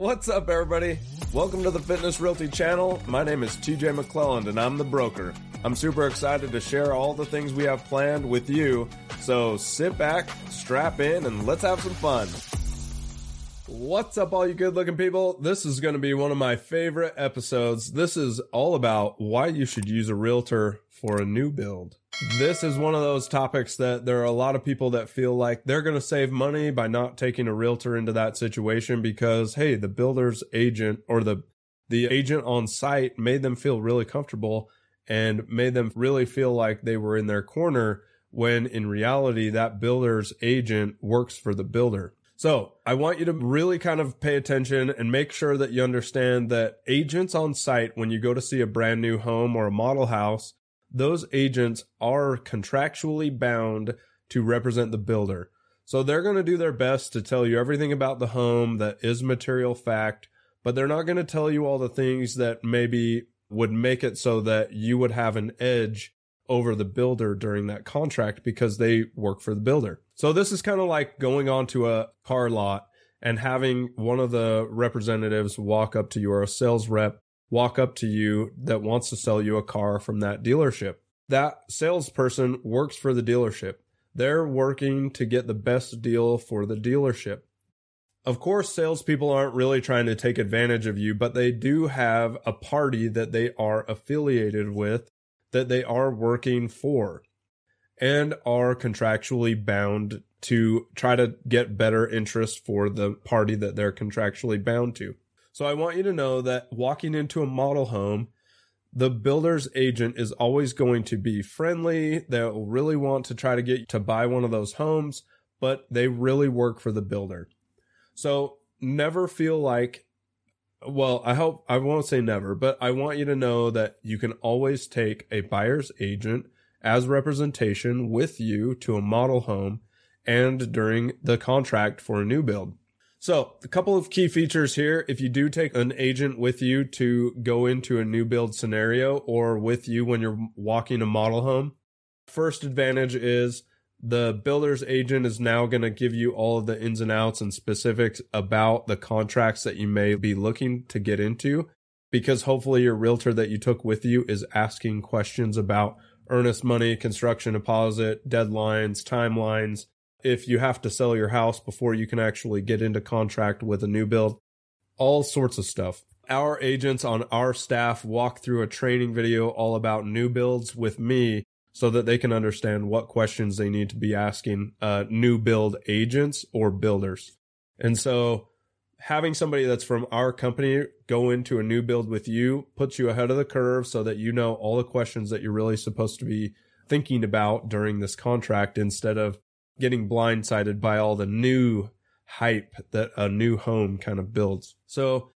What's up, everybody? Welcome to the Fitness Realty channel. My name is TJ McLelland, and I'm the broker. I'm super excited to share all the things we have planned with you. So sit back, strap in, and let's have some fun. What's up, all you good looking people? This is going to be one of my favorite episodes. This is all about why you should use a realtor for a new build. This is one of those topics that there are a lot of people that feel like they're going to save money by not taking a realtor into that situation because, hey, the builder's agent or the the agent on site made them feel really comfortable and made them really feel like they were in their corner when in reality that builder's agent works for the builder. So I want you to really kind of pay attention and make sure that you understand that agents on site, when you go to see a brand new home or a model house, those agents are contractually bound to represent the builder. So they're going to do their best to tell you everything about the home that is material fact, but they're not going to tell you all the things that maybe would make it so that you would have an edge over the builder during that contract because they work for the builder. So this is kind of like going onto a car lot and having one of the representatives walk up to you or a sales rep walk up to you that wants to sell you a car from that dealership. That salesperson works for the dealership. They're working to get the best deal for the dealership. Of course, salespeople aren't really trying to take advantage of you, but they do have a party that they are affiliated with that they are working for and are contractually bound to try to get better interest for the party that they're contractually bound to. So I want you to know that walking into a model home, the builder's agent is always going to be friendly. They'll really want to try to get you to buy one of those homes, but they really work for the builder. So never feel like well, I hope I won't say never, but I want you to know that you can always take a buyer's agent as representation with you to a model home and during the contract for a new build. So, a couple of key features here. If you do take an agent with you to go into a new build scenario or with you when you're walking a model home, first advantage is the builder's agent is now going to give you all of the ins and outs and specifics about the contracts that you may be looking to get into because hopefully your realtor that you took with you is asking questions about earnest money, construction deposit, deadlines, timelines. If you have to sell your house before you can actually get into contract with a new build, all sorts of stuff. Our agents on our staff walk through a training video all about new builds with me so that they can understand what questions they need to be asking uh, new build agents or builders. And so having somebody that's from our company go into a new build with you puts you ahead of the curve so that you know all the questions that you're really supposed to be thinking about during this contract instead of getting blindsided by all the new hype that a new home kind of builds. So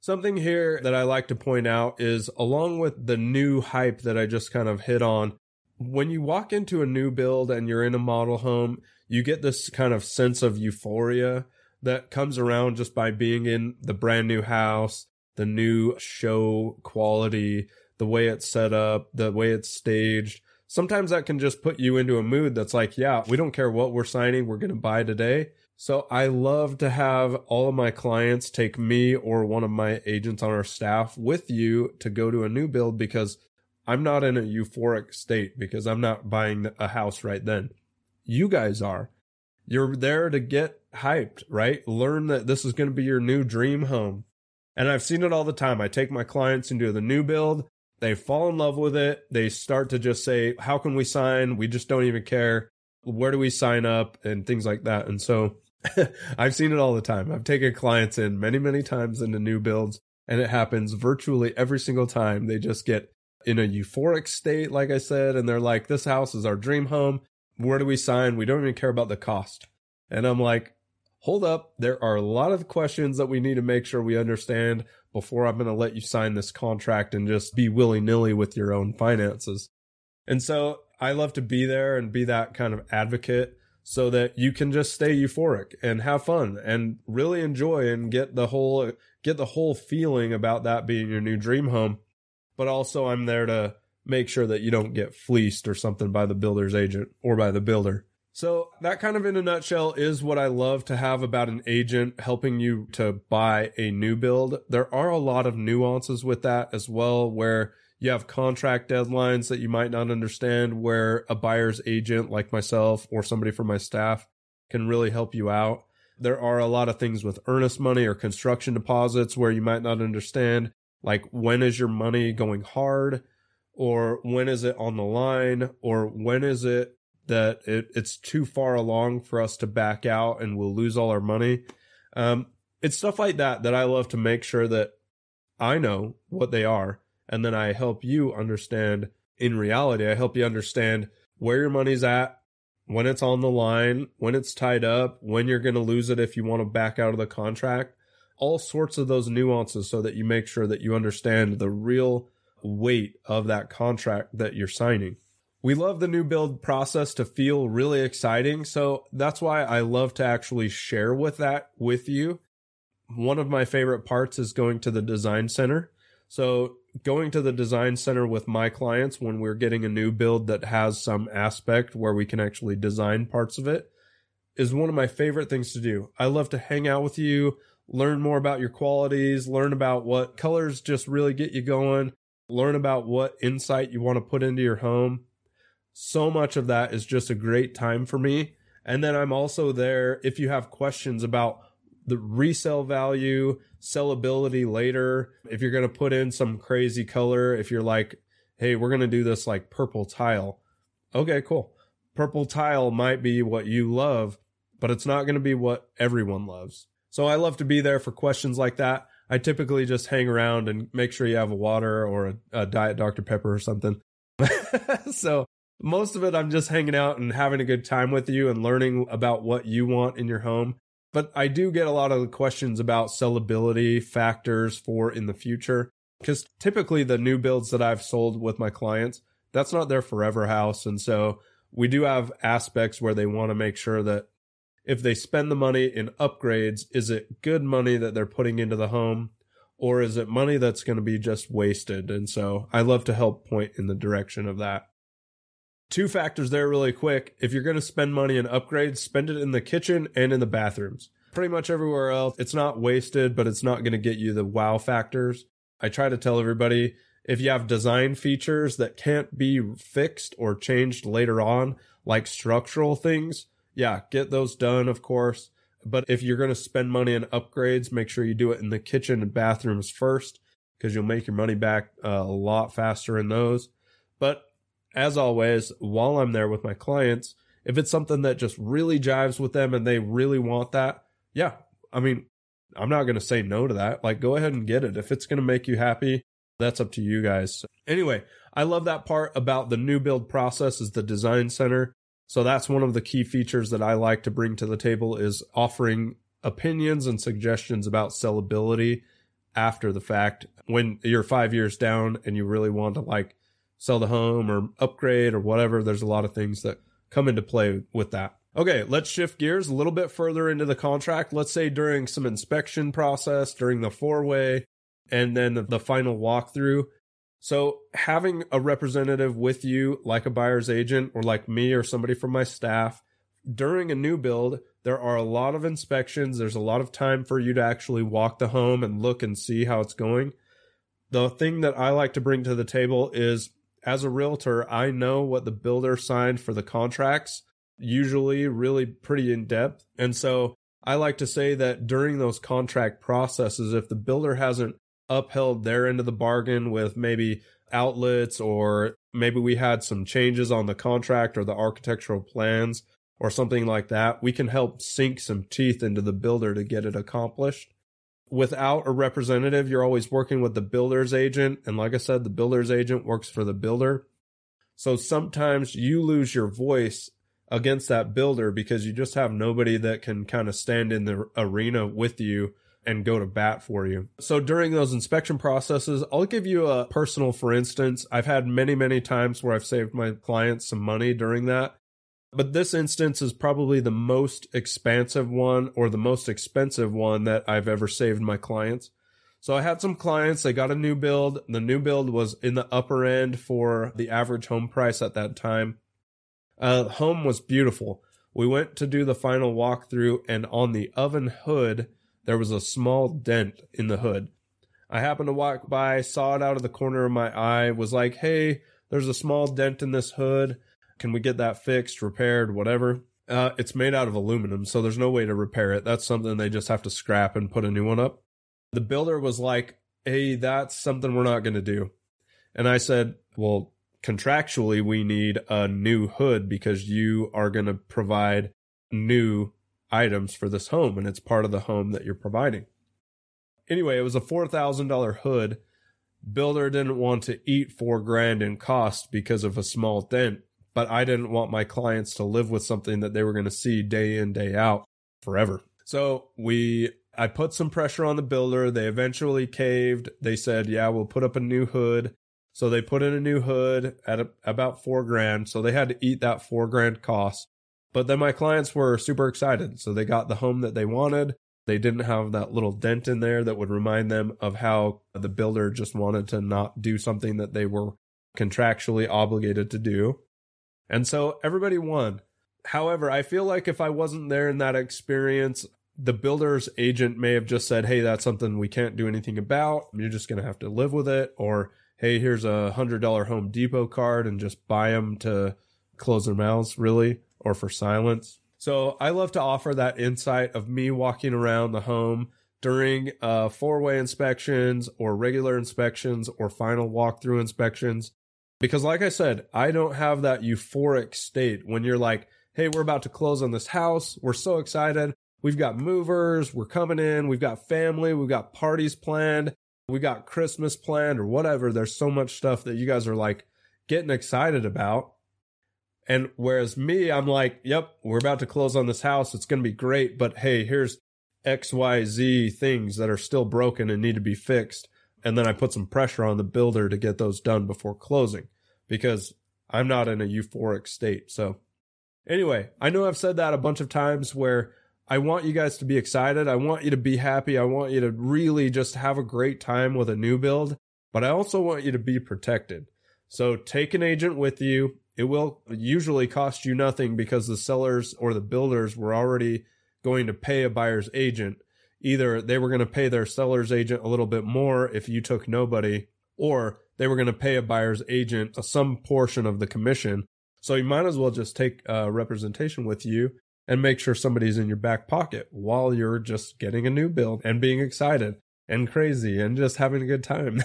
something here that I like to point out is along with the new hype that I just kind of hit on, when you walk into a new build and you're in a model home, you get this kind of sense of euphoria that comes around just by being in the brand new house, the new show quality, the way it's set up, the way it's staged. Sometimes that can just put you into a mood that's like, yeah, we don't care what we're signing, we're going to buy today. So I love to have all of my clients take me or one of my agents on our staff with you to go to a new build because I'm not in a euphoric state because I'm not buying a house right then. You guys are. You're there to get hyped, right? Learn that this is going to be your new dream home. And I've seen it all the time. I take my clients into the new build. They fall in love with it. They start to just say, how can we sign? We just don't even care. Where do we sign up? And things like that. And so I've seen it all the time. I've taken clients in many, many times into new builds and it happens virtually every single time. They just get in a euphoric state, like I said, and they're like, this house is our dream home. Where do we sign? We don't even care about the cost. And I'm like, hold up. There are a lot of questions that we need to make sure we understand before I'm going to let you sign this contract and just be willy nilly with your own finances. And so I love to be there and be that kind of advocate so that you can just stay euphoric and have fun and really enjoy and get the whole get the whole feeling about that being your new dream home but also I'm there to make sure that you don't get fleeced or something by the builder's agent or by the builder. So that kind of in a nutshell is what I love to have about an agent helping you to buy a new build. There are a lot of nuances with that as well where you have contract deadlines that you might not understand where a buyer's agent like myself or somebody from my staff can really help you out. There are a lot of things with earnest money or construction deposits where you might not understand like when is your money going hard or when is it on the line or when is it that it, it's too far along for us to back out and we'll lose all our money. Um, it's stuff like that that I love to make sure that I know what they are. And then I help you understand in reality, I help you understand where your money's at, when it's on the line, when it's tied up, when you're going to lose it if you want to back out of the contract, all sorts of those nuances so that you make sure that you understand the real weight of that contract that you're signing. We love the new build process to feel really exciting. So that's why I love to actually share with that with you. One of my favorite parts is going to the design center. So going to the design center with my clients when we're getting a new build that has some aspect where we can actually design parts of it is one of my favorite things to do. I love to hang out with you, learn more about your qualities, learn about what colors just really get you going, learn about what insight you want to put into your home so much of that is just a great time for me. And then I'm also there if you have questions about the resale value, sellability later. If you're going to put in some crazy color, if you're like, hey, we're going to do this like purple tile. Okay, cool. Purple tile might be what you love, but it's not going to be what everyone loves. So I love to be there for questions like that. I typically just hang around and make sure you have a water or a, a diet Dr. Pepper or something. so most of it I'm just hanging out and having a good time with you and learning about what you want in your home. But I do get a lot of questions about sellability factors for in the future because typically the new builds that I've sold with my clients, that's not their forever house. And so we do have aspects where they want to make sure that if they spend the money in upgrades, is it good money that they're putting into the home or is it money that's going to be just wasted? And so I love to help point in the direction of that. Two factors there, really quick. If you're going to spend money in upgrades, spend it in the kitchen and in the bathrooms. Pretty much everywhere else, it's not wasted, but it's not going to get you the wow factors. I try to tell everybody if you have design features that can't be fixed or changed later on, like structural things, yeah, get those done, of course. But if you're going to spend money on upgrades, make sure you do it in the kitchen and bathrooms first because you'll make your money back uh, a lot faster in those. But as always, while I'm there with my clients, if it's something that just really jives with them and they really want that, yeah, I mean, I'm not going to say no to that. Like, go ahead and get it. If it's going to make you happy, that's up to you guys. Anyway, I love that part about the new build process is the design center. So that's one of the key features that I like to bring to the table is offering opinions and suggestions about sellability after the fact when you're 5 years down and you really want to like sell the home or upgrade or whatever. There's a lot of things that come into play with that. Okay, let's shift gears a little bit further into the contract. Let's say during some inspection process, during the four way, and then the final walkthrough. So, having a representative with you, like a buyer's agent or like me or somebody from my staff, during a new build, there are a lot of inspections. There's a lot of time for you to actually walk the home and look and see how it's going. The thing that I like to bring to the table is as a realtor, I know what the builder signed for the contracts, usually really pretty in depth. And so I like to say that during those contract processes, if the builder hasn't upheld their end of the bargain with maybe outlets or maybe we had some changes on the contract or the architectural plans or something like that, we can help sink some teeth into the builder to get it accomplished without a representative, you're always working with the builder's agent. And like I said, the builder's agent works for the builder. So sometimes you lose your voice against that builder because you just have nobody that can kind of stand in the arena with you and go to bat for you. So during those inspection processes, I'll give you a personal for instance. I've had many, many times where I've saved my clients some money during that. But this instance is probably the most expansive one or the most expensive one that I've ever saved my clients. So I had some clients, they got a new build. The new build was in the upper end for the average home price at that time. Uh, home was beautiful. We went to do the final walkthrough, and on the oven hood, there was a small dent in the hood. I happened to walk by, saw it out of the corner of my eye, was like, hey, there's a small dent in this hood. Can we get that fixed, repaired, whatever? Uh, it's made out of aluminum, so there's no way to repair it. That's something they just have to scrap and put a new one up. The builder was like, hey, that's something we're not going to do. And I said, well, contractually, we need a new hood because you are going to provide new items for this home and it's part of the home that you're providing. Anyway, it was a $4,000 hood. Builder didn't want to eat four grand in cost because of a small dent but I didn't want my clients to live with something that they were going to see day in, day out forever. So we, I put some pressure on the builder. They eventually caved. They said, yeah, we'll put up a new hood. So they put in a new hood at a, about four grand. So they had to eat that four grand cost. But then my clients were super excited. So they got the home that they wanted. They didn't have that little dent in there that would remind them of how the builder just wanted to not do something that they were contractually obligated to do. And so everybody won. However, I feel like if I wasn't there in that experience, the builder's agent may have just said, Hey, that's something we can't do anything about. You're just going to have to live with it. Or, Hey, here's a hundred dollar Home Depot card and just buy them to close their mouths, really, or for silence. So I love to offer that insight of me walking around the home during uh, four way inspections or regular inspections or final walkthrough inspections because, like I said, I don't have that euphoric state when you're like, hey, we're about to close on this house. We're so excited. We've got movers. We're coming in. We've got family. We've got parties planned. We got Christmas planned or whatever. There's so much stuff that you guys are like getting excited about. And whereas me, I'm like, yep, we're about to close on this house. It's going to be great. But hey, here's XYZ things that are still broken and need to be fixed and then I put some pressure on the builder to get those done before closing because I'm not in a euphoric state. So anyway, I know I've said that a bunch of times where I want you guys to be excited. I want you to be happy. I want you to really just have a great time with a new build, but I also want you to be protected. So take an agent with you. It will usually cost you nothing because the sellers or the builders were already going to pay a buyer's agent either they were going to pay their seller's agent a little bit more if you took nobody, or they were going to pay a buyer's agent some portion of the commission. So you might as well just take a representation with you and make sure somebody's in your back pocket while you're just getting a new build and being excited and crazy and just having a good time.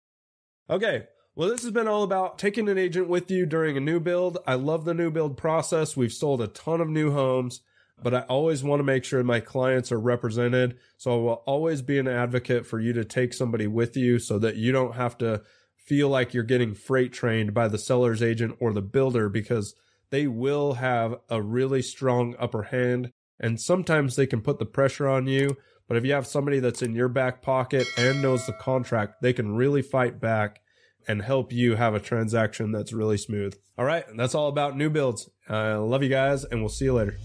okay. Well, this has been all about taking an agent with you during a new build. I love the new build process. We've sold a ton of new homes but I always want to make sure my clients are represented. So I will always be an advocate for you to take somebody with you so that you don't have to feel like you're getting freight trained by the seller's agent or the builder because they will have a really strong upper hand and sometimes they can put the pressure on you. But if you have somebody that's in your back pocket and knows the contract, they can really fight back and help you have a transaction that's really smooth. All right. That's all about new builds. I uh, love you guys and we'll see you later.